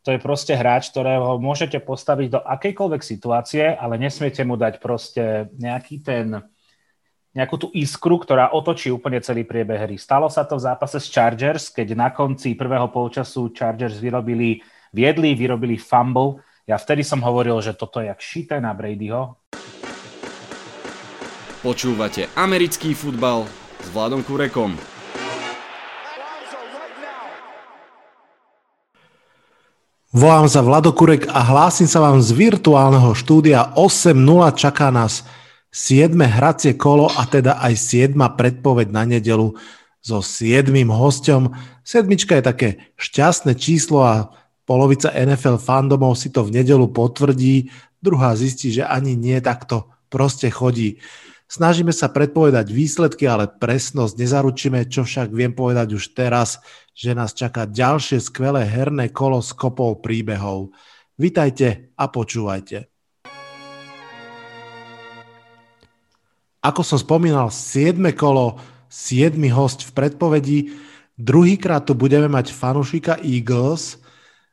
to je proste hráč, ktorého môžete postaviť do akejkoľvek situácie, ale nesmiete mu dať proste nejaký ten, nejakú tú iskru, ktorá otočí úplne celý priebeh hry. Stalo sa to v zápase s Chargers, keď na konci prvého polčasu Chargers vyrobili, viedli, vyrobili fumble. Ja vtedy som hovoril, že toto je jak šité na Bradyho. Počúvate americký futbal s Vladom Kurekom. Volám sa Vlado Kurek a hlásim sa vám z virtuálneho štúdia 8.0. Čaká nás 7. hracie kolo a teda aj 7. predpoveď na nedelu so 7. hosťom. Sedmička je také šťastné číslo a polovica NFL fandomov si to v nedelu potvrdí, druhá zistí, že ani nie takto proste chodí. Snažíme sa predpovedať výsledky, ale presnosť nezaručíme, čo však viem povedať už teraz, že nás čaká ďalšie skvelé herné kolo s kopou príbehov. Vitajte a počúvajte. Ako som spomínal, 7. kolo, 7. host v predpovedi. Druhýkrát tu budeme mať fanušika Eagles –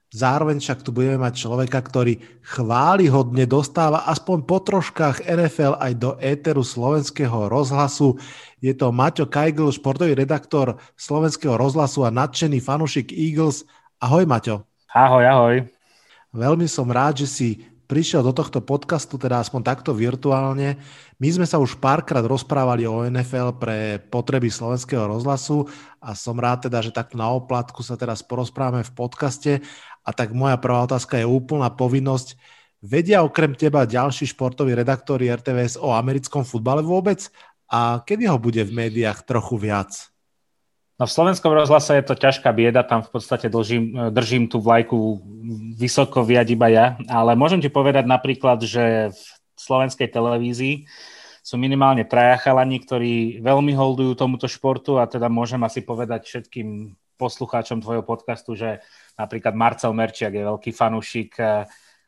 Zároveň však tu budeme mať človeka, ktorý chválihodne dostáva aspoň po troškách NFL aj do éteru slovenského rozhlasu. Je to Maťo Kajgl, športový redaktor slovenského rozhlasu a nadšený fanušik Eagles. Ahoj Maťo. Ahoj, ahoj. Veľmi som rád, že si prišiel do tohto podcastu, teda aspoň takto virtuálne. My sme sa už párkrát rozprávali o NFL pre potreby slovenského rozhlasu a som rád teda, že takto na oplatku sa teraz porozprávame v podcaste. A tak moja prvá otázka je úplná povinnosť. Vedia okrem teba ďalší športoví redaktori RTVS o americkom futbale vôbec? A kedy ho bude v médiách trochu viac? No v slovenskom rozhlase je to ťažká bieda, tam v podstate držím, držím tú vlajku vysoko viať iba ja, ale môžem ti povedať napríklad, že v slovenskej televízii sú minimálne traja chalani, ktorí veľmi holdujú tomuto športu a teda môžem asi povedať všetkým poslucháčom tvojho podcastu, že napríklad Marcel Merčiak je veľký fanúšik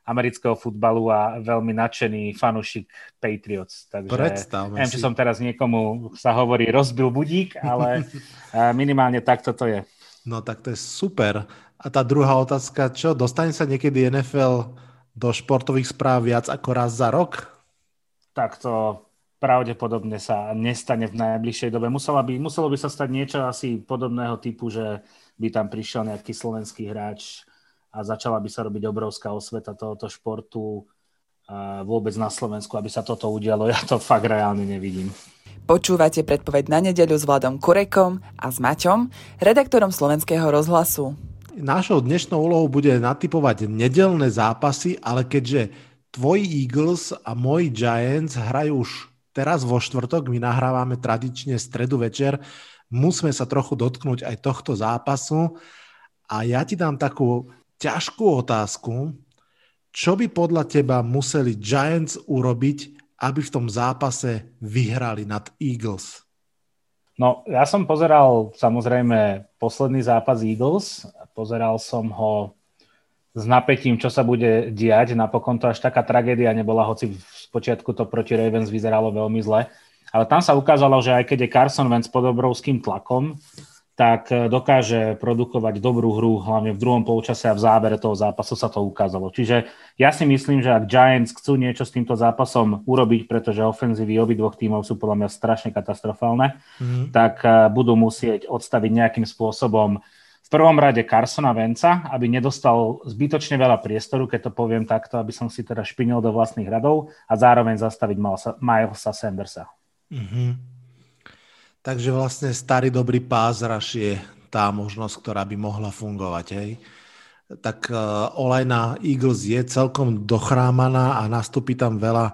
amerického futbalu a veľmi nadšený fanušik Patriots. Takže Predstavme neviem, si. či som teraz niekomu sa hovorí rozbil budík, ale minimálne takto to je. No tak to je super. A tá druhá otázka, čo, dostane sa niekedy NFL do športových správ viac ako raz za rok? Tak to pravdepodobne sa nestane v najbližšej dobe. Muselo by, muselo by sa stať niečo asi podobného typu, že by tam prišiel nejaký slovenský hráč a začala by sa robiť obrovská osveta tohoto športu vôbec na Slovensku, aby sa toto udialo. Ja to fakt reálne nevidím. Počúvate predpoveď na nedeľu s Vladom Kurekom a s Maťom, redaktorom slovenského rozhlasu. Našou dnešnou úlohou bude natypovať nedelné zápasy, ale keďže tvoji Eagles a moji Giants hrajú už teraz vo štvrtok, my nahrávame tradične stredu večer, musíme sa trochu dotknúť aj tohto zápasu. A ja ti dám takú ťažkú otázku. Čo by podľa teba museli Giants urobiť, aby v tom zápase vyhrali nad Eagles? No, ja som pozeral samozrejme posledný zápas Eagles. Pozeral som ho s napätím, čo sa bude diať. Napokon to až taká tragédia nebola, hoci v spočiatku to proti Ravens vyzeralo veľmi zle. Ale tam sa ukázalo, že aj keď je Carson Wentz pod obrovským tlakom, tak e, dokáže produkovať dobrú hru, hlavne v druhom polčase a v závere toho zápasu sa to ukázalo. Čiže ja si myslím, že ak Giants chcú niečo s týmto zápasom urobiť, pretože ofenzívy obidvoch tímov sú podľa mňa strašne katastrofálne, mm. tak e, budú musieť odstaviť nejakým spôsobom v prvom rade Carsona Venca, aby nedostal zbytočne veľa priestoru, keď to poviem takto, aby som si teda špinil do vlastných radov a zároveň zastaviť Milesa Sandersa. Mm-hmm. Takže vlastne starý dobrý pázraš je tá možnosť, ktorá by mohla fungovať. Hej? Tak uh, olejna Eagles je celkom dochrámaná a nastúpi tam veľa,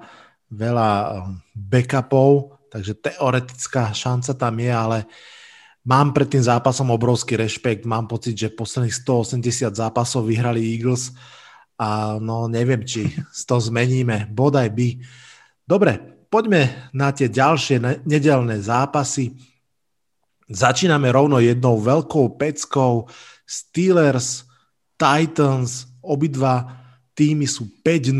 veľa uh, backupov, takže teoretická šanca tam je, ale mám pred tým zápasom obrovský rešpekt. Mám pocit, že posledných 180 zápasov vyhrali Eagles a no neviem, či to zmeníme. Bodaj by. Dobre, poďme na tie ďalšie nedelné zápasy. Začíname rovno jednou veľkou peckou. Steelers, Titans, obidva týmy sú 5-0,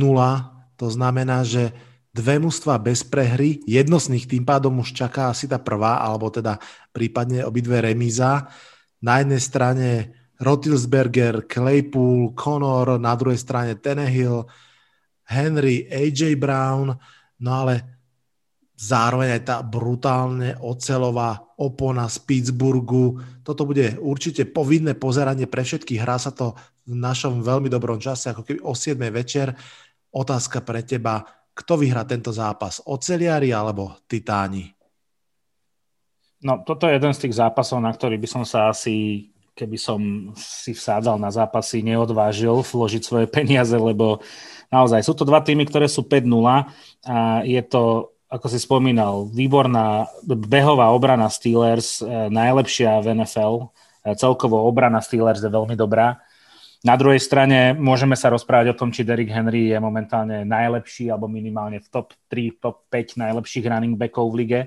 to znamená, že dve mužstva bez prehry, jedno z nich tým pádom už čaká asi tá prvá, alebo teda prípadne obidve remíza. Na jednej strane Rotilsberger, Claypool, Connor, na druhej strane Tenehill, Henry, AJ Brown, no ale zároveň aj tá brutálne ocelová opona z Pittsburghu. Toto bude určite povinné pozeranie pre všetkých. Hrá sa to v našom veľmi dobrom čase, ako keby o 7 večer. Otázka pre teba, kto vyhrá tento zápas? Oceliari alebo Titáni? No, toto je jeden z tých zápasov, na ktorý by som sa asi, keby som si vsádzal na zápasy, neodvážil vložiť svoje peniaze, lebo naozaj sú to dva týmy, ktoré sú 5-0 a je to ako si spomínal, výborná behová obrana Steelers, eh, najlepšia v NFL. Eh, celkovo obrana Steelers je veľmi dobrá. Na druhej strane môžeme sa rozprávať o tom, či Derrick Henry je momentálne najlepší alebo minimálne v top 3, top 5 najlepších running backov v lige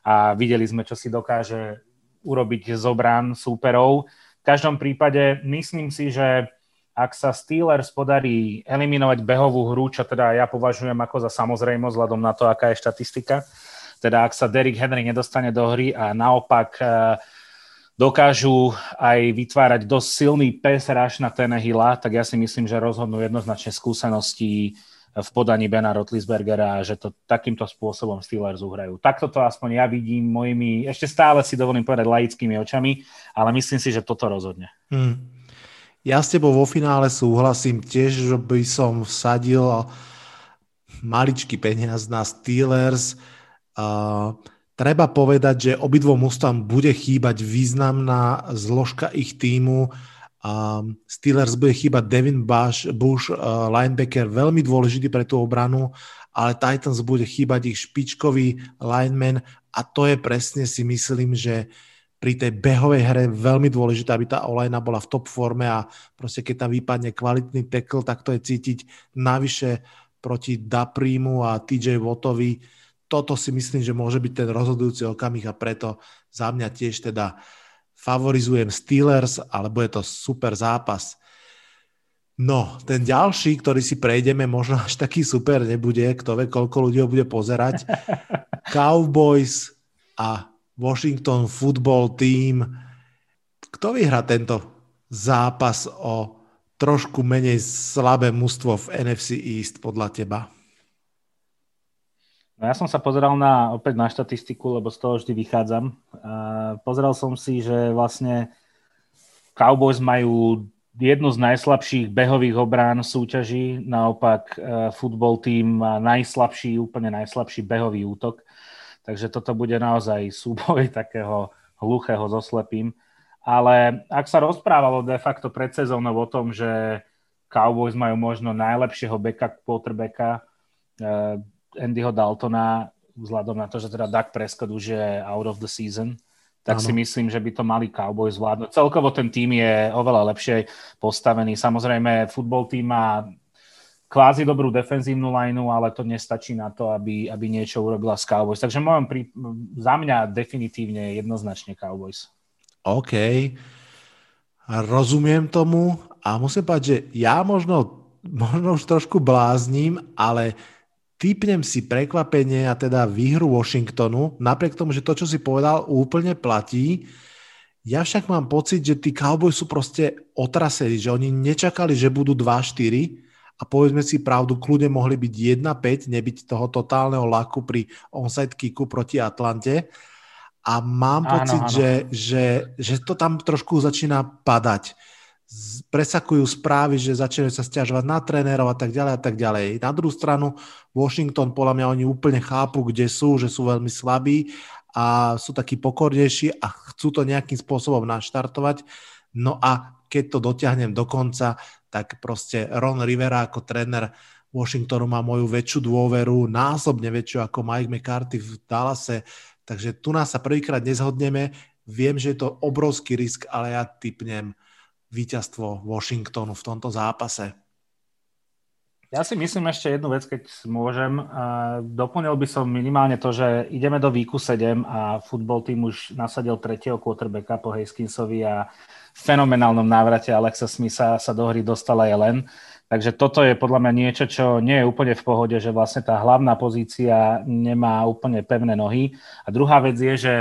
a videli sme, čo si dokáže urobiť z obran súperov. V každom prípade myslím si, že ak sa Steelers podarí eliminovať behovú hru, čo teda ja považujem ako za samozrejmosť, vzhľadom na to, aká je štatistika, teda ak sa Derrick Henry nedostane do hry a naopak e, dokážu aj vytvárať dosť silný pes rush na Tenehilla, tak ja si myslím, že rozhodnú jednoznačne skúsenosti v podaní Bena Rotlisbergera, že to takýmto spôsobom Steelers uhrajú. Takto to aspoň ja vidím mojimi, ešte stále si dovolím povedať laickými očami, ale myslím si, že toto rozhodne. Hmm. Ja s tebou vo finále súhlasím tiež, že by som vsadil maličký peniaz na Steelers. Uh, treba povedať, že obidvom ústavom bude chýbať významná zložka ich týmu. Uh, Steelers bude chýbať Devin Bush, Bush uh, linebacker, veľmi dôležitý pre tú obranu, ale Titans bude chýbať ich špičkový lineman a to je presne si myslím, že uh, pri tej behovej hre veľmi dôležité, aby tá olejna bola v top forme a proste keď tam vypadne kvalitný tackle, tak to je cítiť navyše proti Daprímu a TJ Wattovi. Toto si myslím, že môže byť ten rozhodujúci okamih a preto za mňa tiež teda favorizujem Steelers, alebo je to super zápas. No, ten ďalší, ktorý si prejdeme, možno až taký super nebude, kto vie, koľko ľudí ho bude pozerať. Cowboys a Washington Football Team. Kto vyhrá tento zápas o trošku menej slabé mužstvo v NFC East podľa teba? No ja som sa pozeral na, opäť na štatistiku, lebo z toho vždy vychádzam. Pozeral som si, že vlastne Cowboys majú jednu z najslabších behových obrán v súťaži, naopak uh, football tým má najslabší, úplne najslabší behový útok. Takže toto bude naozaj súboj takého hluchého so slepým. Ale ak sa rozprávalo de facto pred sezónou o tom, že Cowboys majú možno najlepšieho backup quarterbacka uh, Andyho Daltona, vzhľadom na to, že teda Doug Prescott už je out of the season, tak ano. si myslím, že by to mali Cowboys zvládnuť. Celkovo ten tým je oveľa lepšie postavený. Samozrejme, futbol tým má kvázi dobrú defenzívnu lineu, ale to nestačí na to, aby, aby niečo urobila s Cowboys. Takže môžem pri, za mňa definitívne jednoznačne Cowboys. OK. Rozumiem tomu a musím povedať, že ja možno, možno už trošku blázním, ale typnem si prekvapenie a teda výhru Washingtonu, napriek tomu, že to, čo si povedal, úplne platí. Ja však mám pocit, že tí Cowboys sú proste otrasení, že oni nečakali, že budú 2-4, a povedzme si pravdu, kľudne mohli byť 1-5, nebyť toho totálneho laku pri onside kicku proti Atlante. A mám áno, pocit, áno. Že, že, že to tam trošku začína padať. Presakujú správy, že začínajú sa stiažovať na trénerov a tak ďalej a tak ďalej. Na druhú stranu Washington, podľa mňa oni úplne chápu, kde sú, že sú veľmi slabí a sú takí pokornejší a chcú to nejakým spôsobom naštartovať. No a keď to dotiahnem do konca, tak proste Ron Rivera ako tréner Washingtonu má moju väčšiu dôveru, násobne väčšiu ako Mike McCarthy v Dallase, takže tu nás sa prvýkrát nezhodneme. Viem, že je to obrovský risk, ale ja typnem víťazstvo Washingtonu v tomto zápase. Ja si myslím ešte jednu vec, keď môžem. Doplnil by som minimálne to, že ideme do výku 7 a futbol tým už nasadil tretieho quarterbacka po Haskinsovi a fenomenálnom návrate Alexa Smitha sa do hry dostala je len. Takže toto je podľa mňa niečo, čo nie je úplne v pohode, že vlastne tá hlavná pozícia nemá úplne pevné nohy. A druhá vec je, že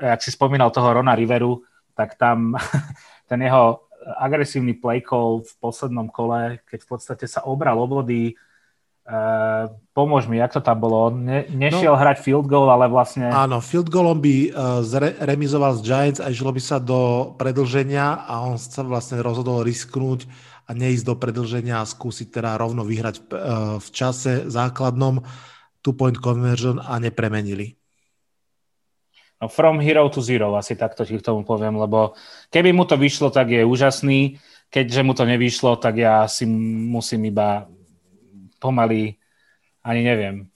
ak si spomínal toho Rona Riveru, tak tam ten jeho agresívny play call v poslednom kole, keď v podstate sa obral o body. Uh, pomôž mi, jak to tam bolo? Ne, nešiel no, hrať field goal, ale vlastne... Áno, field goalom by uh, zre, remizoval z Giants a išlo by sa do predlženia a on sa vlastne rozhodol risknúť a neísť do predlženia a skúsiť teda rovno vyhrať v, uh, v čase základnom two-point conversion a nepremenili. No from hero to zero, asi takto ti k tomu poviem, lebo keby mu to vyšlo, tak je úžasný, keďže mu to nevyšlo, tak ja si musím iba pomaly, ani neviem,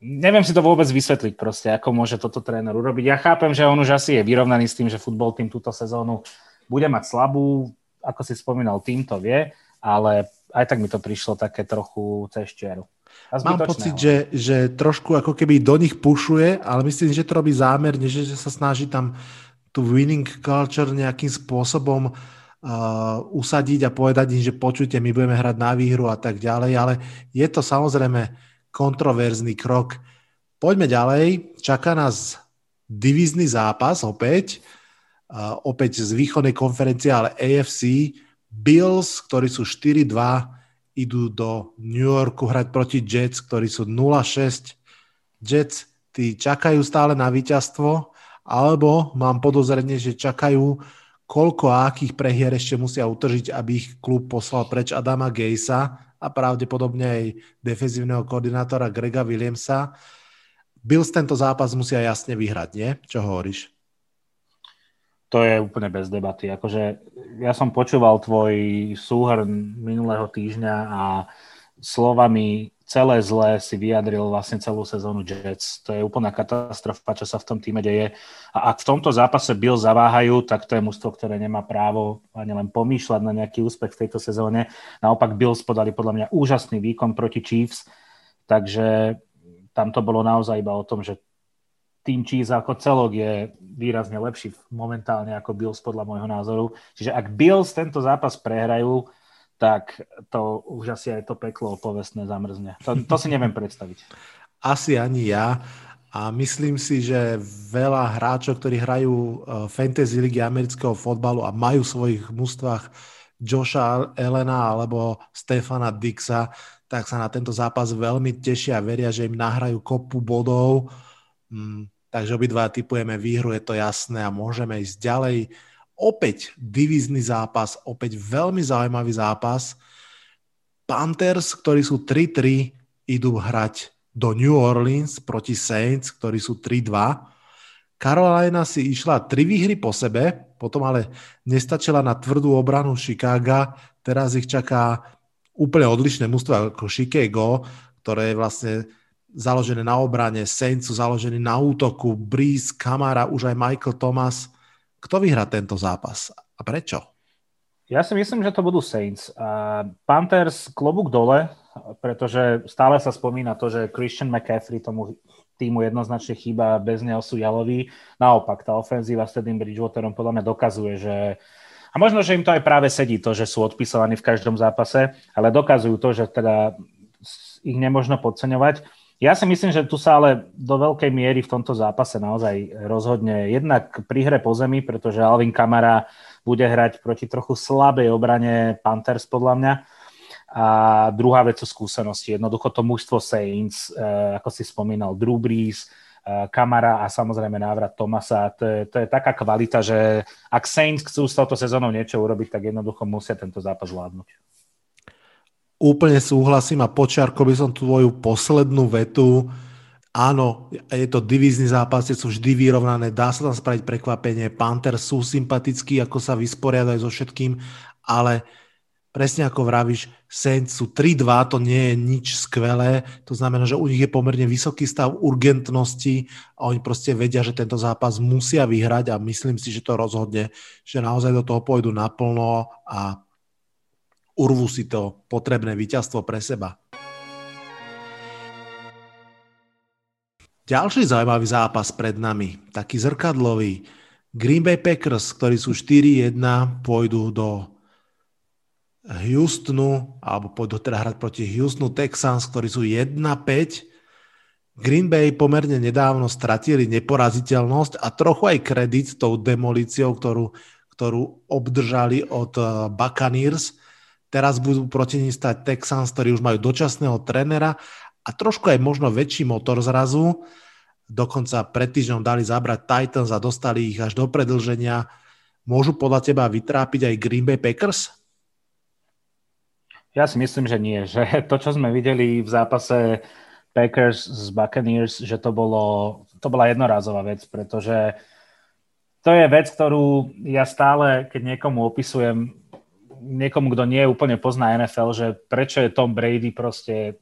neviem si to vôbec vysvetliť proste, ako môže toto tréner urobiť. Ja chápem, že on už asi je vyrovnaný s tým, že futbol tým túto sezónu bude mať slabú, ako si spomínal, tým to vie, ale aj tak mi to prišlo také trochu cez čiaru. Mám pocit, že, že trošku ako keby do nich pušuje, ale myslím, že to robí zámerne, že, že sa snaží tam tú winning culture nejakým spôsobom uh, usadiť a povedať im, že počujte, my budeme hrať na výhru a tak ďalej, ale je to samozrejme kontroverzný krok. Poďme ďalej, čaká nás divízny zápas opäť, uh, opäť z východnej konferencie, ale AFC, Bills, ktorí sú 4-2, idú do New Yorku hrať proti Jets, ktorí sú 0-6. Jets, tí čakajú stále na víťazstvo, alebo mám podozrenie, že čakajú, koľko a akých prehier ešte musia utržiť, aby ich klub poslal preč Adama Gejsa a pravdepodobne aj defenzívneho koordinátora Grega Williamsa. Bills tento zápas musia jasne vyhrať, nie? Čo hovoríš? To je úplne bez debaty. Akože ja som počúval tvoj súhrn minulého týždňa a slovami celé zlé si vyjadril vlastne celú sezónu Jets. To je úplná katastrofa, čo sa v tom týme deje. A ak v tomto zápase Bill zaváhajú, tak to je mužstvo, ktoré nemá právo ani len pomýšľať na nejaký úspech v tejto sezóne. Naopak Bills podali podľa mňa úžasný výkon proti Chiefs, takže tam to bolo naozaj iba o tom, že tým Chiefs ako celok je výrazne lepší momentálne ako Bills podľa môjho názoru. Čiže ak Bills tento zápas prehrajú, tak to už asi aj to peklo povestné zamrzne. To, to si neviem predstaviť. Asi ani ja. A myslím si, že veľa hráčov, ktorí hrajú e, Fantasy ligy amerického fotbalu a majú v svojich mústvách Joša Elena alebo Stefana Dixa, tak sa na tento zápas veľmi tešia a veria, že im nahrajú kopu bodov. Mm, Takže obidva typujeme výhru, je to jasné a môžeme ísť ďalej. Opäť divízny zápas, opäť veľmi zaujímavý zápas. Panthers, ktorí sú 3-3, idú hrať do New Orleans proti Saints, ktorí sú 3-2. Carolina si išla tri výhry po sebe, potom ale nestačila na tvrdú obranu Chicago. Teraz ich čaká úplne odlišné mústvo ako Chicago, ktoré je vlastne založené na obrane, Saints sú založení na útoku, Breeze, Kamara, už aj Michael Thomas. Kto vyhrá tento zápas a prečo? Ja si myslím, že to budú Saints. Panthers klobúk dole, pretože stále sa spomína to, že Christian McCaffrey tomu týmu jednoznačne chýba, bez neho sú jaloví. Naopak, tá ofenzíva s Teddym Bridgewaterom podľa mňa dokazuje, že a možno, že im to aj práve sedí, to, že sú odpisovaní v každom zápase, ale dokazujú to, že teda ich nemožno podceňovať. Ja si myslím, že tu sa ale do veľkej miery v tomto zápase naozaj rozhodne jednak pri hre po zemi, pretože Alvin Kamara bude hrať proti trochu slabej obrane Panthers podľa mňa. A druhá vec sú skúsenosti. Jednoducho to mužstvo Saints, eh, ako si spomínal, Drew Brees, eh, Kamara a samozrejme návrat Tomasa. To je, to je taká kvalita, že ak Saints chcú s touto sezónou niečo urobiť, tak jednoducho musia tento zápas zvládnuť. Úplne súhlasím a počiarko by som tvoju poslednú vetu. Áno, je to divízny zápas, sú vždy vyrovnané, dá sa tam spraviť prekvapenie. Panthers sú sympatickí, ako sa vysporiadajú so všetkým, ale presne ako vravíš, Saints sú 3-2, to nie je nič skvelé, to znamená, že u nich je pomerne vysoký stav urgentnosti a oni proste vedia, že tento zápas musia vyhrať a myslím si, že to rozhodne, že naozaj do toho pôjdu naplno a urvú si to potrebné víťazstvo pre seba. Ďalší zaujímavý zápas pred nami, taký zrkadlový. Green Bay Packers, ktorí sú 4-1, pôjdu do Houstonu, alebo pôjdu teda hrať proti Houstonu Texans, ktorí sú 1-5. Green Bay pomerne nedávno stratili neporaziteľnosť a trochu aj kredit tou demolíciou, ktorú ktorú obdržali od eh, Buccaneers. Teraz budú proti ním stať Texans, ktorí už majú dočasného trenera a trošku aj možno väčší motor zrazu. Dokonca pred týždňom dali zabrať Titans a dostali ich až do predlženia. Môžu podľa teba vytrápiť aj Green Bay Packers? Ja si myslím, že nie. Že to, čo sme videli v zápase Packers z Buccaneers, že to, bolo, to bola jednorázová vec, pretože to je vec, ktorú ja stále, keď niekomu opisujem, niekomu, kto nie úplne pozná NFL, že prečo je Tom Brady proste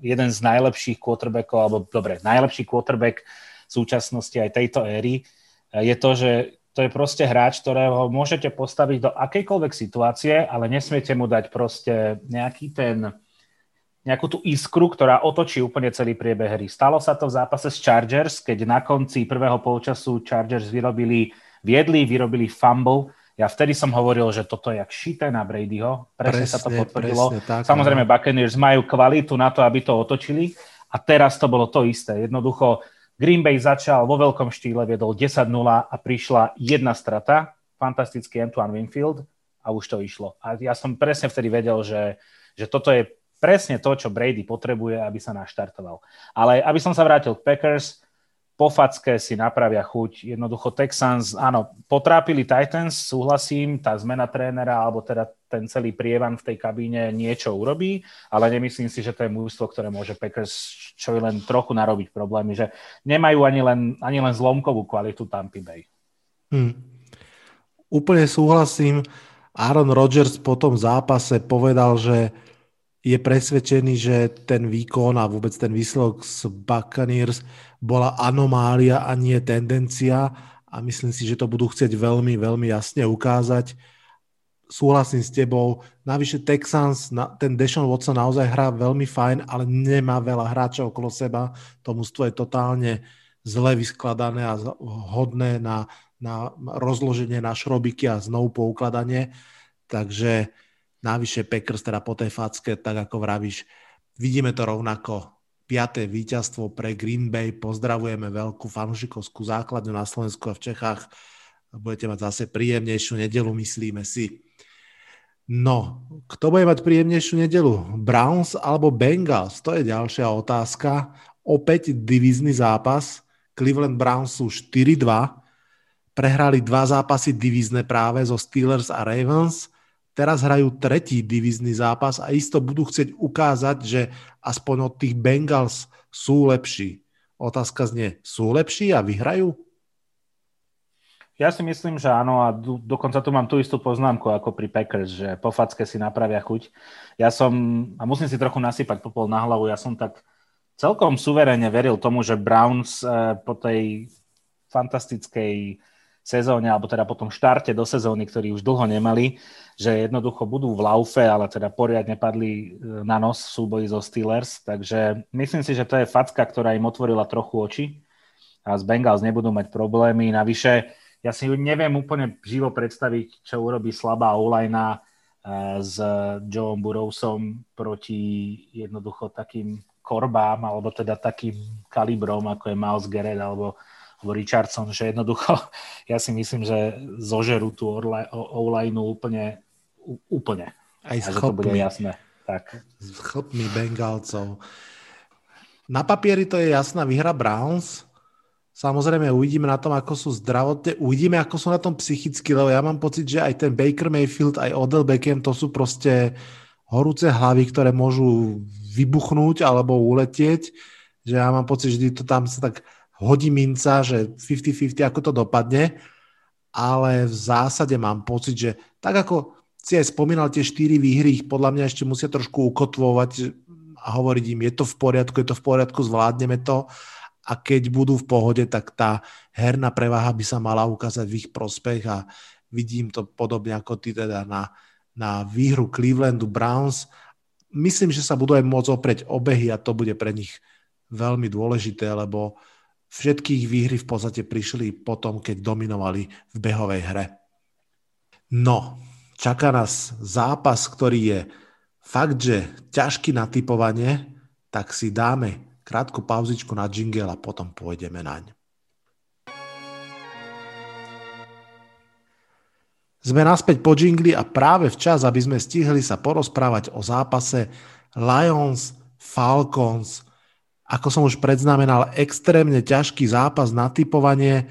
jeden z najlepších quarterbackov, alebo dobre, najlepší quarterback v súčasnosti aj tejto éry, je to, že to je proste hráč, ktorého môžete postaviť do akejkoľvek situácie, ale nesmiete mu dať proste nejaký ten, nejakú tú iskru, ktorá otočí úplne celý priebeh hry. Stalo sa to v zápase s Chargers, keď na konci prvého polčasu Chargers vyrobili, viedli, vyrobili fumble ja vtedy som hovoril, že toto je jak šité na Bradyho. Presne, presne sa to potvrdilo. Presne, tak, Samozrejme, no. Buccaneers majú kvalitu na to, aby to otočili. A teraz to bolo to isté. Jednoducho Green Bay začal vo veľkom štýle, viedol 10-0 a prišla jedna strata. Fantastický Antoine Winfield a už to išlo. A ja som presne vtedy vedel, že, že toto je presne to, čo Brady potrebuje, aby sa naštartoval. Ale aby som sa vrátil k Packers, po facke si napravia chuť. Jednoducho Texans, áno, potrápili Titans, súhlasím, tá zmena trénera, alebo teda ten celý prievan v tej kabíne niečo urobí, ale nemyslím si, že to je mústvo, ktoré môže Packers čo len trochu narobiť problémy, že nemajú ani len, ani len zlomkovú kvalitu Tampa Bay. Hmm. Úplne súhlasím. Aaron Rodgers po tom zápase povedal, že je presvedčený, že ten výkon a vôbec ten výsledok z Buccaneers bola anomália a nie tendencia a myslím si, že to budú chcieť veľmi, veľmi jasne ukázať. Súhlasím s tebou. Navyše Texans, ten Deshaun Watson naozaj hrá veľmi fajn, ale nemá veľa hráčov okolo seba. To mústvo je totálne zle vyskladané a hodné na, na rozloženie na šrobiky a znovu poukladanie. Takže navyše Packers teda po tej facke, tak ako vravíš, vidíme to rovnako piaté víťazstvo pre Green Bay. Pozdravujeme veľkú fanúšikovskú základňu na Slovensku a v Čechách. Budete mať zase príjemnejšiu nedelu, myslíme si. No, kto bude mať príjemnejšiu nedelu? Browns alebo Bengals? To je ďalšia otázka. Opäť divízny zápas. Cleveland Browns sú 4-2. Prehrali dva zápasy divízne práve zo Steelers a Ravens teraz hrajú tretí divizný zápas a isto budú chcieť ukázať, že aspoň od tých Bengals sú lepší. Otázka znie, sú lepší a vyhrajú? Ja si myslím, že áno a dokonca tu mám tú istú poznámku ako pri Packers, že po facke si napravia chuť. Ja som, a musím si trochu nasypať popol na hlavu, ja som tak celkom suverene veril tomu, že Browns eh, po tej fantastickej sezóne, alebo teda po tom štarte do sezóny, ktorý už dlho nemali, že jednoducho budú v laufe, ale teda poriadne padli e, na nos v súboji zo Steelers, takže myslím si, že to je facka, ktorá im otvorila trochu oči a z Bengals nebudú mať problémy. Navyše, ja si neviem úplne živo predstaviť, čo urobí slabá Olajna e, s Joeom Burrowsom proti jednoducho takým korbám, alebo teda takým kalibrom, ako je Miles Garrett alebo Richardson, že jednoducho ja si myslím, že zožerú tú online úplne, úplne. Aj s to bude jasné. Tak. S chlpmi Bengalcov. Na papieri to je jasná výhra Browns. Samozrejme uvidíme na tom, ako sú zdravotne, uvidíme, ako sú na tom psychicky, lebo ja mám pocit, že aj ten Baker Mayfield, aj Odell Beckham, to sú proste horúce hlavy, ktoré môžu vybuchnúť alebo uletieť, že ja mám pocit, že to tam sa tak hodí minca, že 50-50, ako to dopadne, ale v zásade mám pocit, že tak ako si aj spomínal tie štyri výhry, ich podľa mňa ešte musia trošku ukotvovať a hovoriť im, je to v poriadku, je to v poriadku, zvládneme to a keď budú v pohode, tak tá herná prevaha by sa mala ukázať v ich prospech a vidím to podobne ako ty teda na, na výhru Clevelandu Browns. Myslím, že sa budú aj môcť oprieť obehy a to bude pre nich veľmi dôležité, lebo Všetkých výhry v podstate prišli potom, keď dominovali v behovej hre. No, čaká nás zápas, ktorý je fakt, že ťažký na typovanie, tak si dáme krátku pauzičku na jingle a potom pôjdeme naň. Sme naspäť po džingli a práve včas, aby sme stihli sa porozprávať o zápase Lions Falcons. Ako som už predznamenal, extrémne ťažký zápas na typovanie.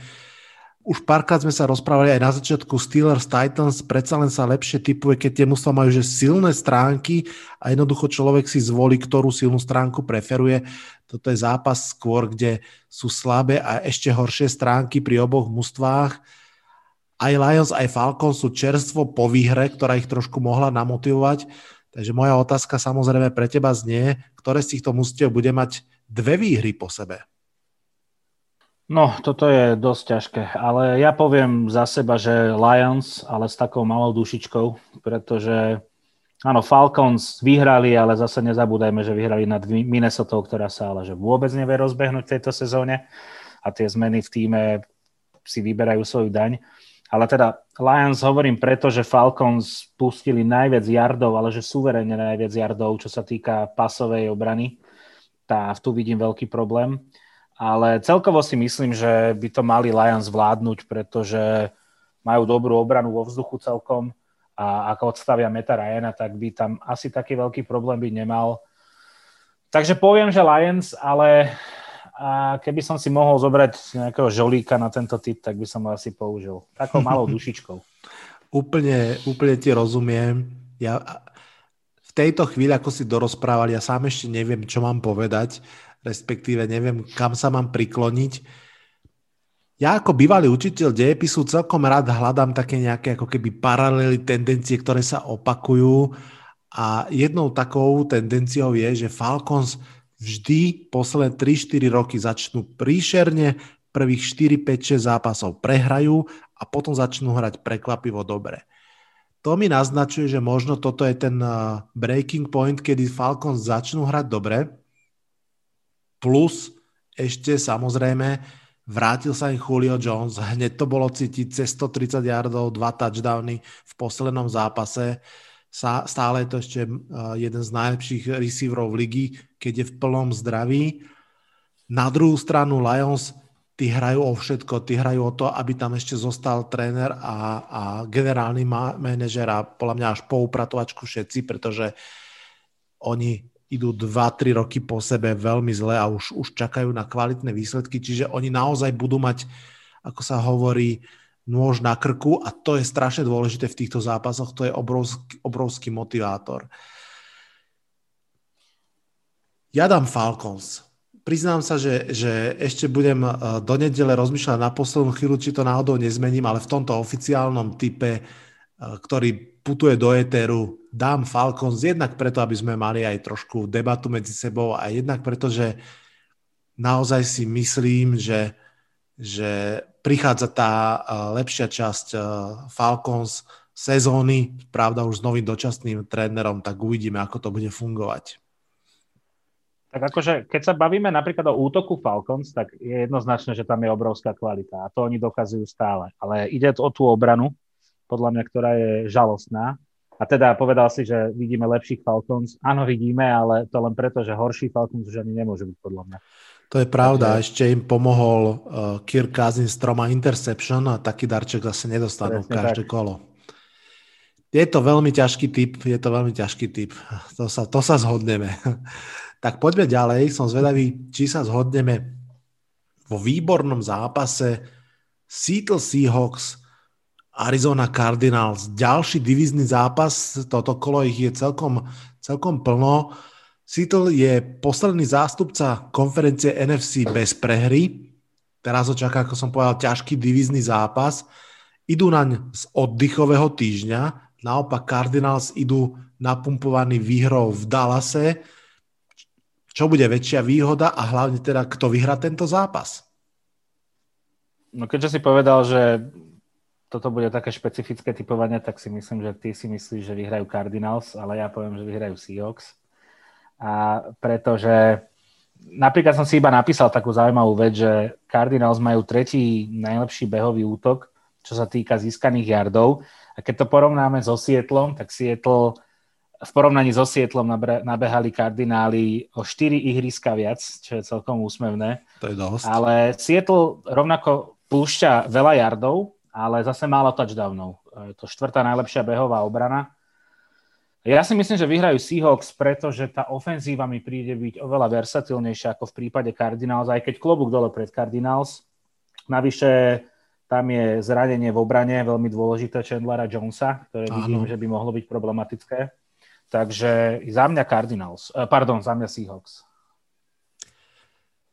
Už párkrát sme sa rozprávali aj na začiatku Steelers Titans, predsa len sa lepšie typuje, keď tie mužstva majú že silné stránky a jednoducho človek si zvolí, ktorú silnú stránku preferuje. Toto je zápas skôr, kde sú slabé a ešte horšie stránky pri oboch mužstvách aj Lions, aj Falcons sú čerstvo po výhre, ktorá ich trošku mohla namotivovať. Takže moja otázka samozrejme pre teba znie, ktoré z týchto mústiev bude mať dve výhry po sebe? No, toto je dosť ťažké, ale ja poviem za seba, že Lions, ale s takou malou dušičkou, pretože áno, Falcons vyhrali, ale zase nezabúdajme, že vyhrali nad Minnesota, ktorá sa ale že vôbec nevie rozbehnúť v tejto sezóne a tie zmeny v týme si vyberajú svoju daň. Ale teda Lions hovorím preto, že Falcons pustili najviac yardov, ale že suverene najviac yardov, čo sa týka pasovej obrany. Tá, tu vidím veľký problém. Ale celkovo si myslím, že by to mali Lions vládnuť, pretože majú dobrú obranu vo vzduchu celkom a ako odstavia Meta Ryana, tak by tam asi taký veľký problém byť nemal. Takže poviem, že Lions, ale a keby som si mohol zobrať nejakého žolíka na tento typ, tak by som ho asi použil. Takou malou dušičkou. úplne, úplne ti rozumiem. Ja v tejto chvíli, ako si dorozprával, ja sám ešte neviem, čo mám povedať, respektíve neviem, kam sa mám prikloniť. Ja ako bývalý učiteľ dejepisu celkom rád hľadám také nejaké ako keby paralely, tendencie, ktoré sa opakujú a jednou takou tendenciou je, že Falcons vždy posledné 3-4 roky začnú príšerne, prvých 4, 5, 6 zápasov prehrajú a potom začnú hrať prekvapivo dobre. To mi naznačuje, že možno toto je ten breaking point, kedy Falcons začnú hrať dobre, plus ešte samozrejme vrátil sa im Julio Jones, hneď to bolo cítiť cez 130 yardov, dva touchdowny v poslednom zápase. Stále je to ešte eh, jeden z najlepších receiverov ligy, keď je v plnom zdraví. Na druhú stranu Lions, tí hrajú o všetko, tí hrajú o to, aby tam ešte zostal tréner a, a generálny manažer a podľa mňa až po upratovačku všetci, pretože oni idú 2-3 roky po sebe veľmi zle a už, už čakajú na kvalitné výsledky, čiže oni naozaj budú mať, ako sa hovorí, nôž na krku a to je strašne dôležité v týchto zápasoch, to je obrovský, obrovský motivátor. Ja dám Falcons. Priznám sa, že, že ešte budem eh, do nedele rozmýšľať na poslednú chvíľu, či to náhodou nezmením, ale v tomto oficiálnom type, eh, ktorý putuje do éteru, dám Falcons jednak preto, aby sme mali aj trošku debatu medzi sebou a jednak preto, že naozaj si myslím, že, že prichádza tá lepšia časť Falcons sezóny, pravda už s novým dočasným trénerom, tak uvidíme, ako to bude fungovať. Tak akože, keď sa bavíme napríklad o útoku Falcons, tak je jednoznačné, že tam je obrovská kvalita a to oni dokazujú stále. Ale ide o tú obranu, podľa mňa, ktorá je žalostná. A teda povedal si, že vidíme lepších Falcons. Áno, vidíme, ale to len preto, že horší Falcons už ani nemôže byť podľa mňa. To je pravda, Takže... ešte im pomohol uh, Kirk Cousins s troma interception a taký darček zase nedostanú Presne každé tak. kolo. Je to veľmi ťažký typ, je to veľmi ťažký typ. To sa, to sa zhodneme. Tak poďme ďalej, som zvedavý, či sa zhodneme vo výbornom zápase Seattle Seahawks Arizona Cardinals. Ďalší divizný zápas, toto kolo ich je celkom, celkom plno. Seattle je posledný zástupca konferencie NFC bez prehry. Teraz ho čaká, ako som povedal, ťažký divízny zápas. Idú naň z oddychového týždňa, naopak Cardinals idú napumpovaní výhrou v Dallase. Čo bude väčšia výhoda a hlavne teda, kto vyhrá tento zápas? No keďže si povedal, že toto bude také špecifické typovanie, tak si myslím, že ty si myslíš, že vyhrajú Cardinals, ale ja poviem, že vyhrajú Seahawks a pretože napríklad som si iba napísal takú zaujímavú vec, že Cardinals majú tretí najlepší behový útok, čo sa týka získaných jardov. A keď to porovnáme so Sietlom, tak Sietl v porovnaní so Sietlom nabehali kardináli o 4 ihriska viac, čo je celkom úsmevné. To je dosť. Ale Sietl rovnako púšťa veľa jardov, ale zase málo touchdownov. Je to štvrtá najlepšia behová obrana. Ja si myslím, že vyhrajú Seahawks, pretože tá ofenzíva mi príde byť oveľa versatilnejšia ako v prípade Cardinals, aj keď klobúk dole pred Cardinals. Navyše tam je zranenie v obrane veľmi dôležité Chandlera Jonesa, ktoré Áno. vidím, že by mohlo byť problematické. Takže za mňa Cardinals, eh, pardon, za mňa Seahawks.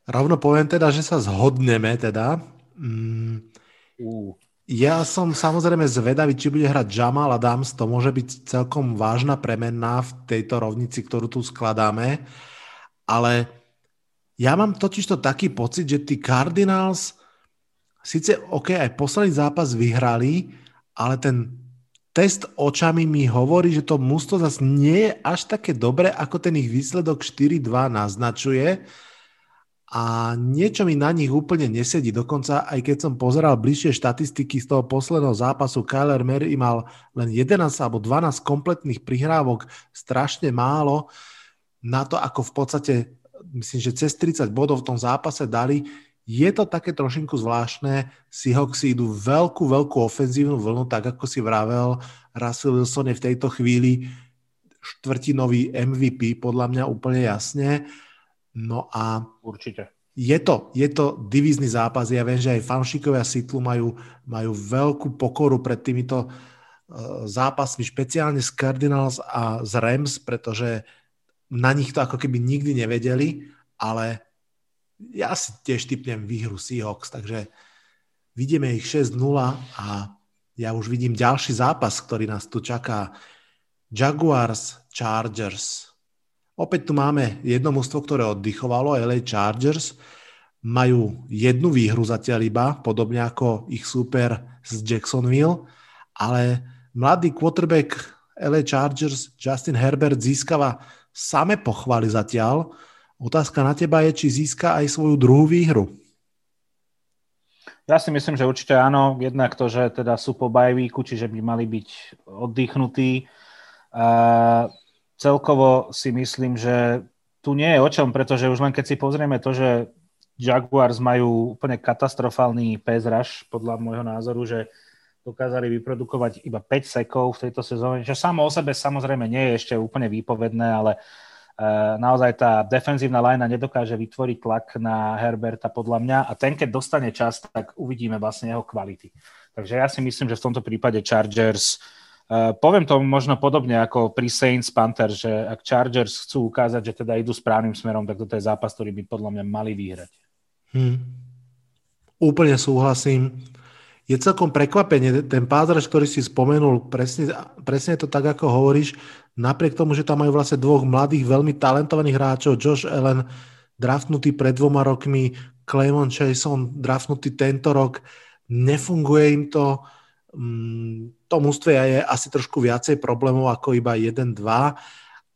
Rovno poviem teda, že sa zhodneme teda. Mm, uh. Ja som samozrejme zvedavý, či bude hrať Jamal Adams. To môže byť celkom vážna premenná v tejto rovnici, ktorú tu skladáme. Ale ja mám totižto taký pocit, že tí Cardinals síce OK, aj posledný zápas vyhrali, ale ten test očami mi hovorí, že to musto zase nie je až také dobre, ako ten ich výsledok 4-2 naznačuje a niečo mi na nich úplne nesedí. Dokonca aj keď som pozeral bližšie štatistiky z toho posledného zápasu, Kyler Murray mal len 11 alebo 12 kompletných prihrávok, strašne málo na to, ako v podstate, myslím, že cez 30 bodov v tom zápase dali. Je to také trošinku zvláštne. Seahawks idú veľkú, veľkú ofenzívnu vlnu, tak ako si vravel, Russell Wilson je v tejto chvíli štvrtinový MVP, podľa mňa úplne jasne No a... Určite. Je to, je to divízny zápas. Ja viem, že aj fanšikovia Sitlu majú, majú veľkú pokoru pred týmito uh, zápasmi, špeciálne z Cardinals a z Rams, pretože na nich to ako keby nikdy nevedeli, ale ja si tiež typnem výhru Seahawks, takže vidíme ich 6-0 a ja už vidím ďalší zápas, ktorý nás tu čaká. Jaguars, Chargers. Opäť tu máme jedno mužstvo, ktoré oddychovalo, LA Chargers. Majú jednu výhru zatiaľ iba, podobne ako ich súper z Jacksonville, ale mladý quarterback LA Chargers Justin Herbert získava same pochvály zatiaľ. Otázka na teba je, či získa aj svoju druhú výhru. Ja si myslím, že určite áno. Jednak to, že teda sú po bajvíku, čiže by mali byť oddychnutí. Uh, celkovo si myslím, že tu nie je o čom, pretože už len keď si pozrieme to, že Jaguars majú úplne katastrofálny rush, podľa môjho názoru, že dokázali vyprodukovať iba 5 sekov v tejto sezóne, čo samo o sebe samozrejme nie je ešte úplne výpovedné, ale uh, naozaj tá defenzívna lajna nedokáže vytvoriť tlak na Herberta podľa mňa a ten, keď dostane čas, tak uvidíme vlastne jeho kvality. Takže ja si myslím, že v tomto prípade Chargers Uh, poviem to možno podobne ako pri Saints Panther, že ak Chargers chcú ukázať, že teda idú správnym smerom, tak toto je zápas, ktorý by podľa mňa mali vyhrať. Hmm. Úplne súhlasím. Je celkom prekvapenie, ten pázraž, ktorý si spomenul, presne, presne to tak, ako hovoríš, napriek tomu, že tam majú vlastne dvoch mladých, veľmi talentovaných hráčov, Josh Allen draftnutý pred dvoma rokmi, Clemon Chason draftnutý tento rok, nefunguje im to, Mm, to mústve je asi trošku viacej problémov ako iba 1-2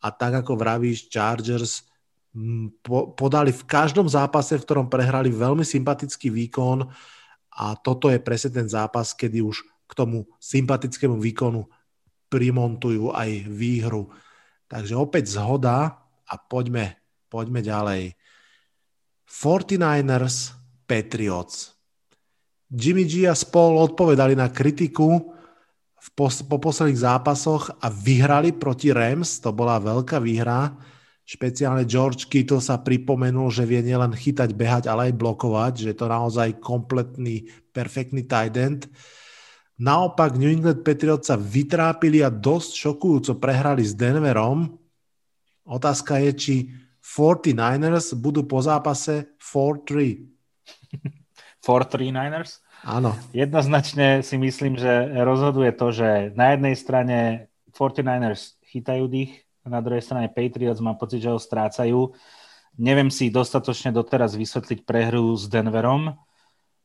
a tak ako vravíš, Chargers mm, podali v každom zápase, v ktorom prehrali veľmi sympatický výkon. A toto je presne ten zápas, kedy už k tomu sympatickému výkonu primontujú aj výhru. Takže opäť zhoda a poďme, poďme ďalej. 49ers Patriots. Jimmy G a spol odpovedali na kritiku v pos- po posledných zápasoch a vyhrali proti Rams, to bola veľká výhra. Špeciálne George Kittle sa pripomenul, že vie nielen chytať, behať, ale aj blokovať, že je to naozaj kompletný, perfektný tight end. Naopak New England Patriots sa vytrápili a dosť šokujúco prehrali s Denverom. Otázka je, či 49ers budú po zápase 4-3. 4-3 Niners. Áno. Jednoznačne si myslím, že rozhoduje to, že na jednej strane 49ers chytajú dých, na druhej strane Patriots mám pocit, že ho strácajú. Neviem si dostatočne doteraz vysvetliť prehru s Denverom.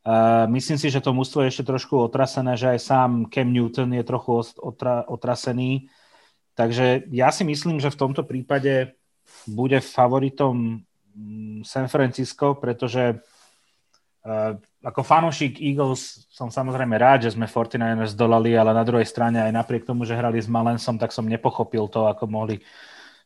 Uh, myslím si, že to mústvo je ešte trošku otrasené, že aj sám Cam Newton je trochu otra, otrasený. Takže ja si myslím, že v tomto prípade bude favoritom mm, San Francisco, pretože Uh, ako fanúšik Eagles som samozrejme rád, že sme 49ers dolali, ale na druhej strane aj napriek tomu, že hrali s Malensom, tak som nepochopil to, ako mohli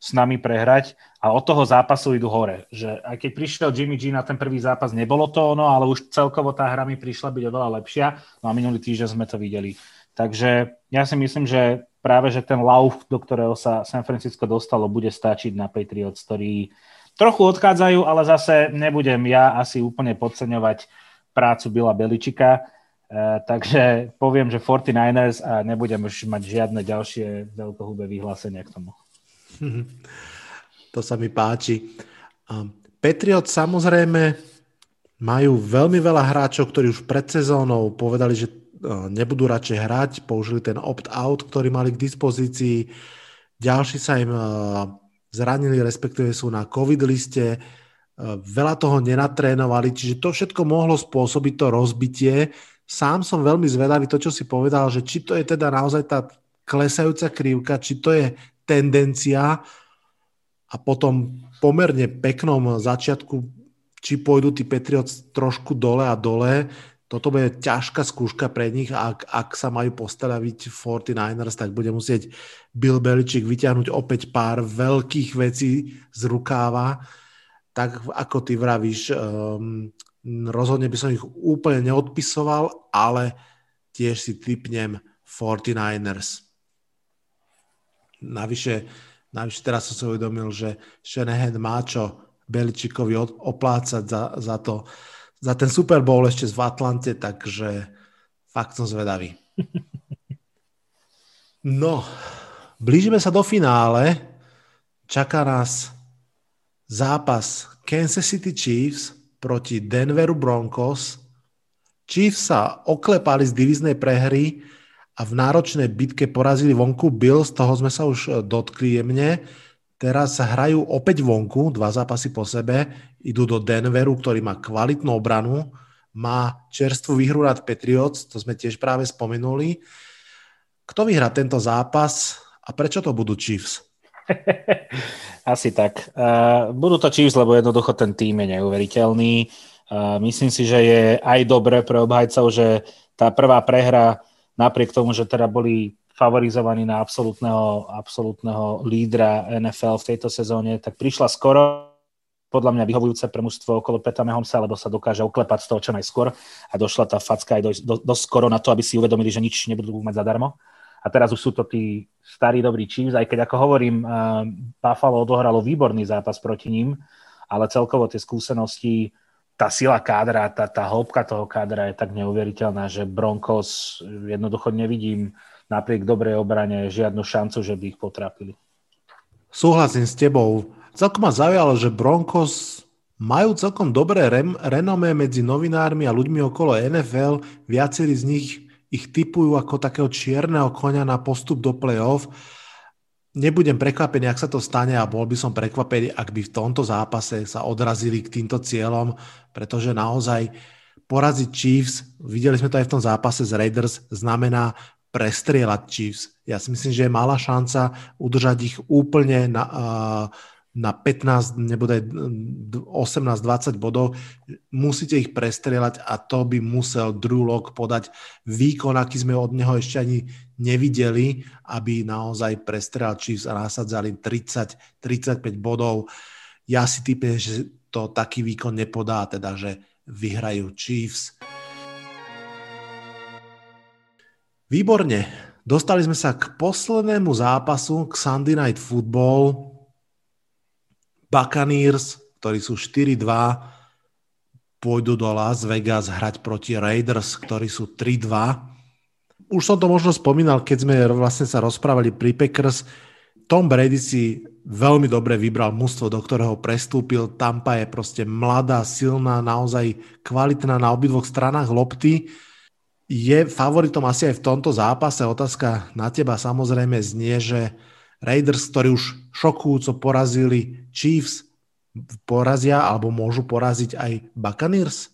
s nami prehrať a od toho zápasu idú hore. Že aj keď prišiel Jimmy G na ten prvý zápas, nebolo to ono, ale už celkovo tá hra mi prišla byť oveľa lepšia. No a minulý týždeň sme to videli Takže ja si myslím, že práve že ten lauf, do ktorého sa San Francisco dostalo, bude stačiť na Patriots, ktorí trochu odchádzajú, ale zase nebudem ja asi úplne podceňovať prácu Bila Beličika, Uh, takže poviem, že 49ers a nebudem už mať žiadne ďalšie veľkohubé vyhlásenia k tomu. To sa mi páči. Patriot samozrejme majú veľmi veľa hráčov, ktorí už pred sezónou povedali, že nebudú radšej hrať, použili ten opt-out, ktorý mali k dispozícii. Ďalší sa im zranili, respektíve sú na COVID liste. Veľa toho nenatrénovali, čiže to všetko mohlo spôsobiť to rozbitie. Sám som veľmi zvedavý to, čo si povedal, že či to je teda naozaj tá klesajúca krivka, či to je tendencia a potom pomerne peknom začiatku, či pôjdu tí Patriots trošku dole a dole, toto bude ťažká skúška pre nich ak, ak sa majú postaviť 49ers, tak bude musieť Bill Belichick vyťahnuť opäť pár veľkých vecí z rukáva. Tak ako ty vravíš, um, rozhodne by som ich úplne neodpisoval, ale tiež si typnem 49ers. Navyše, navyše teraz som si uvedomil, že Shanahan má čo Beličikovi oplácať za, za to, za ten Super Bowl ešte v Atlante, takže fakt som zvedavý. No, blížime sa do finále. Čaká nás zápas Kansas City Chiefs proti Denveru Broncos. Chiefs sa oklepali z divíznej prehry a v náročnej bitke porazili vonku Bills, toho sme sa už dotkli jemne. Teraz hrajú opäť vonku, dva zápasy po sebe, idú do Denveru, ktorý má kvalitnú obranu, má čerstvú výhru nad Patriots, to sme tiež práve spomenuli. Kto vyhrá tento zápas a prečo to budú Chiefs? Asi tak. Uh, budú to Chiefs, lebo jednoducho ten tým je neuveriteľný. Uh, myslím si, že je aj dobre pre obhajcov, že tá prvá prehra, napriek tomu, že teda boli favorizovaný na absolútneho, absolútneho lídra NFL v tejto sezóne, tak prišla skoro podľa mňa vyhovujúce pre mužstvo okolo Peta Mahomesa, lebo sa dokáže oklepať z toho čo najskôr a došla tá facka aj dosť do, do skoro na to, aby si uvedomili, že nič nebudú mať zadarmo. A teraz už sú to tí starí dobrí Chiefs, aj keď ako hovorím, uh, Buffalo odohralo výborný zápas proti ním, ale celkovo tie skúsenosti, tá sila kádra, tá, tá hĺbka toho kádra je tak neuveriteľná, že Broncos jednoducho nevidím napriek dobrej obrane žiadnu šancu, že by ich potrapili. Súhlasím s tebou. Celkom ma zaujalo, že Broncos majú celkom dobré rem- renomé medzi novinármi a ľuďmi okolo NFL. Viacerí z nich ich typujú ako takého čierneho konia na postup do play-off. Nebudem prekvapený, ak sa to stane a bol by som prekvapený, ak by v tomto zápase sa odrazili k týmto cieľom, pretože naozaj poraziť Chiefs, videli sme to aj v tom zápase z Raiders, znamená prestrieľať Chiefs. Ja si myslím, že je malá šanca udržať ich úplne na, na 15, nebude 18-20 bodov. Musíte ich prestrieľať a to by musel Drew Lock podať výkon, aký sme od neho ešte ani nevideli, aby naozaj prestrieľal Chiefs a nasadzali 30-35 bodov. Ja si typujem, že to taký výkon nepodá, teda že vyhrajú Chiefs. Výborne. Dostali sme sa k poslednému zápasu, k Sunday Night Football. Buccaneers, ktorí sú 4-2, pôjdu do Las Vegas hrať proti Raiders, ktorí sú 3-2. Už som to možno spomínal, keď sme vlastne sa rozprávali pri Packers. Tom Brady si veľmi dobre vybral mužstvo, do ktorého prestúpil. Tampa je proste mladá, silná, naozaj kvalitná na obidvoch stranách lopty je favoritom asi aj v tomto zápase. Otázka na teba samozrejme znie, že Raiders, ktorí už šokujúco porazili Chiefs, porazia alebo môžu poraziť aj Buccaneers?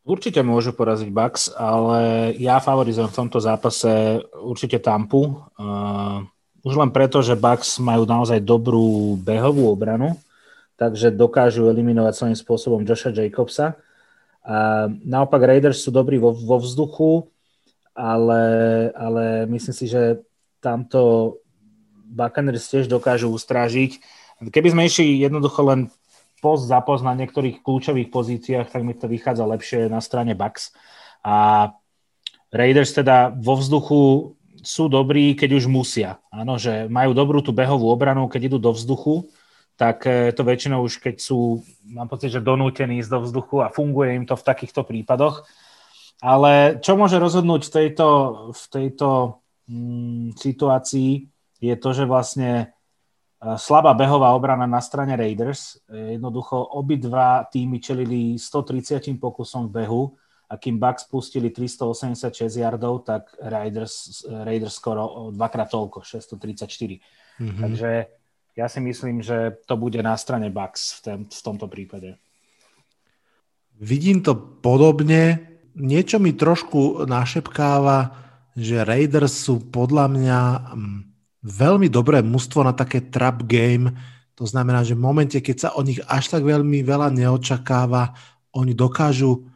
Určite môžu poraziť Bucks, ale ja favorizujem v tomto zápase určite Tampu. Uh, už len preto, že Bucks majú naozaj dobrú behovú obranu, takže dokážu eliminovať svojím spôsobom Josha Jacobsa a naopak Raiders sú dobrí vo, vo vzduchu, ale, ale myslím si, že tamto Buccaneers tiež dokážu ustrážiť. Keby sme išli jednoducho len post za na niektorých kľúčových pozíciách, tak mi to vychádza lepšie na strane Bucks. A Raiders teda vo vzduchu sú dobrí, keď už musia. Áno, že majú dobrú tú behovú obranu, keď idú do vzduchu, tak e, to väčšinou už keď sú, mám pocit, že donútení ísť do vzduchu a funguje im to v takýchto prípadoch. Ale čo môže rozhodnúť v tejto, v tejto mm, situácii je to, že vlastne e, slabá behová obrana na strane Raiders. E, jednoducho obidva týmy čelili 130 pokusom v behu a kým Bucks pustili 386 yardov, tak Raiders, Raiders skoro dvakrát toľko, 634. Mm-hmm. Takže ja si myslím, že to bude na strane Bucks v, ten, v tomto prípade. Vidím to podobne. Niečo mi trošku našepkáva, že Raiders sú podľa mňa mm, veľmi dobré mužstvo na také trap game. To znamená, že v momente, keď sa o nich až tak veľmi veľa neočakáva, oni dokážu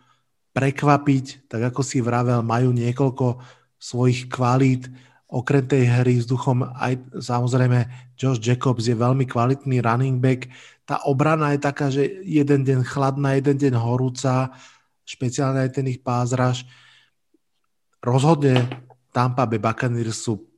prekvapiť, tak ako si vravel, majú niekoľko svojich kvalít, okrem tej hry vzduchom aj samozrejme Josh Jacobs je veľmi kvalitný running back. Tá obrana je taká, že jeden deň chladná, jeden deň horúca, špeciálne aj ten ich pázraž. Rozhodne Tampa Bay Buccaneers sú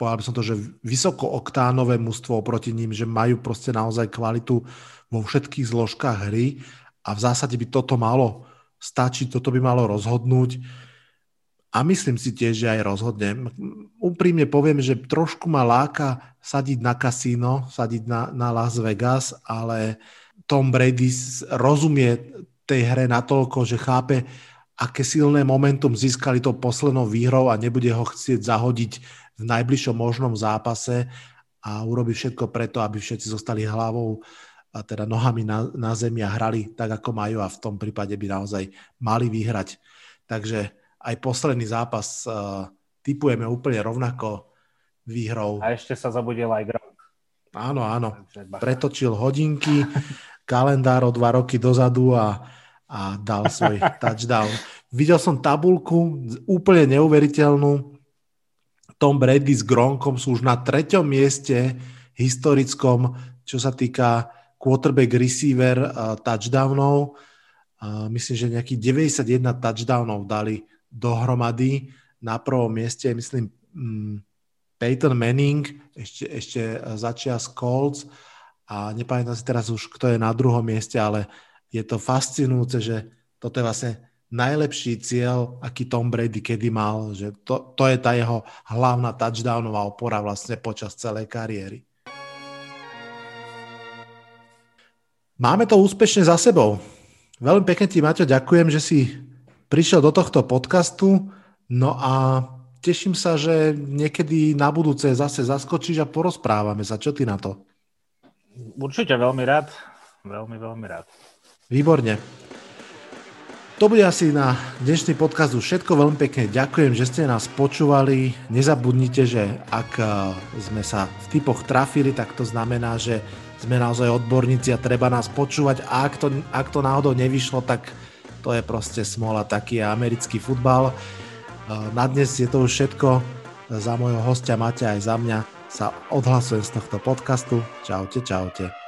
povedal by som to, že vysokooktánové mužstvo oproti ním, že majú proste naozaj kvalitu vo všetkých zložkách hry a v zásade by toto malo stačí, toto by malo rozhodnúť. A myslím si tiež, že aj rozhodne. Úprimne poviem, že trošku ma láka sadiť na kasíno, sadiť na, na Las Vegas, ale Tom Brady rozumie tej hre natoľko, že chápe, aké silné momentum získali to poslednou výhrou a nebude ho chcieť zahodiť v najbližšom možnom zápase a urobi všetko preto, aby všetci zostali hlavou a teda nohami na, na zemi a hrali tak, ako majú a v tom prípade by naozaj mali vyhrať. Takže aj posledný zápas uh, typujeme úplne rovnako výhrou. A ešte sa zabudil aj Gronk. Áno, áno. Pretočil hodinky, kalendár o dva roky dozadu a, a dal svoj touchdown. Videl som tabulku úplne neuveriteľnú. Tom Brady s Gronkom sú už na treťom mieste historickom, čo sa týka quarterback receiver uh, touchdownov. Uh, myslím, že nejakých 91 touchdownov dali dohromady. Na prvom mieste, myslím, um, Peyton Manning, ešte, ešte začia z Colts a nepamätám si teraz už, kto je na druhom mieste, ale je to fascinujúce, že toto je vlastne najlepší cieľ, aký Tom Brady kedy mal, že to, to je tá jeho hlavná touchdownová opora vlastne počas celej kariéry. Máme to úspešne za sebou. Veľmi pekne ti, Maťo, ďakujem, že si prišiel do tohto podcastu. No a teším sa, že niekedy na budúce zase zaskočíš a porozprávame sa. Čo ty na to? Určite veľmi rád. Veľmi, veľmi rád. Výborne. To bude asi na dnešný podcast už všetko. Veľmi pekne ďakujem, že ste nás počúvali. Nezabudnite, že ak eh, sme sa v typoch trafili, tak to znamená, že sme naozaj odborníci a treba nás počúvať a ak to, ak to náhodou nevyšlo, tak to je proste smola, taký je americký futbal. E, na dnes je to už všetko. Za môjho hostia Maťa aj za mňa sa odhlasujem z tohto podcastu. Čaute, čaute.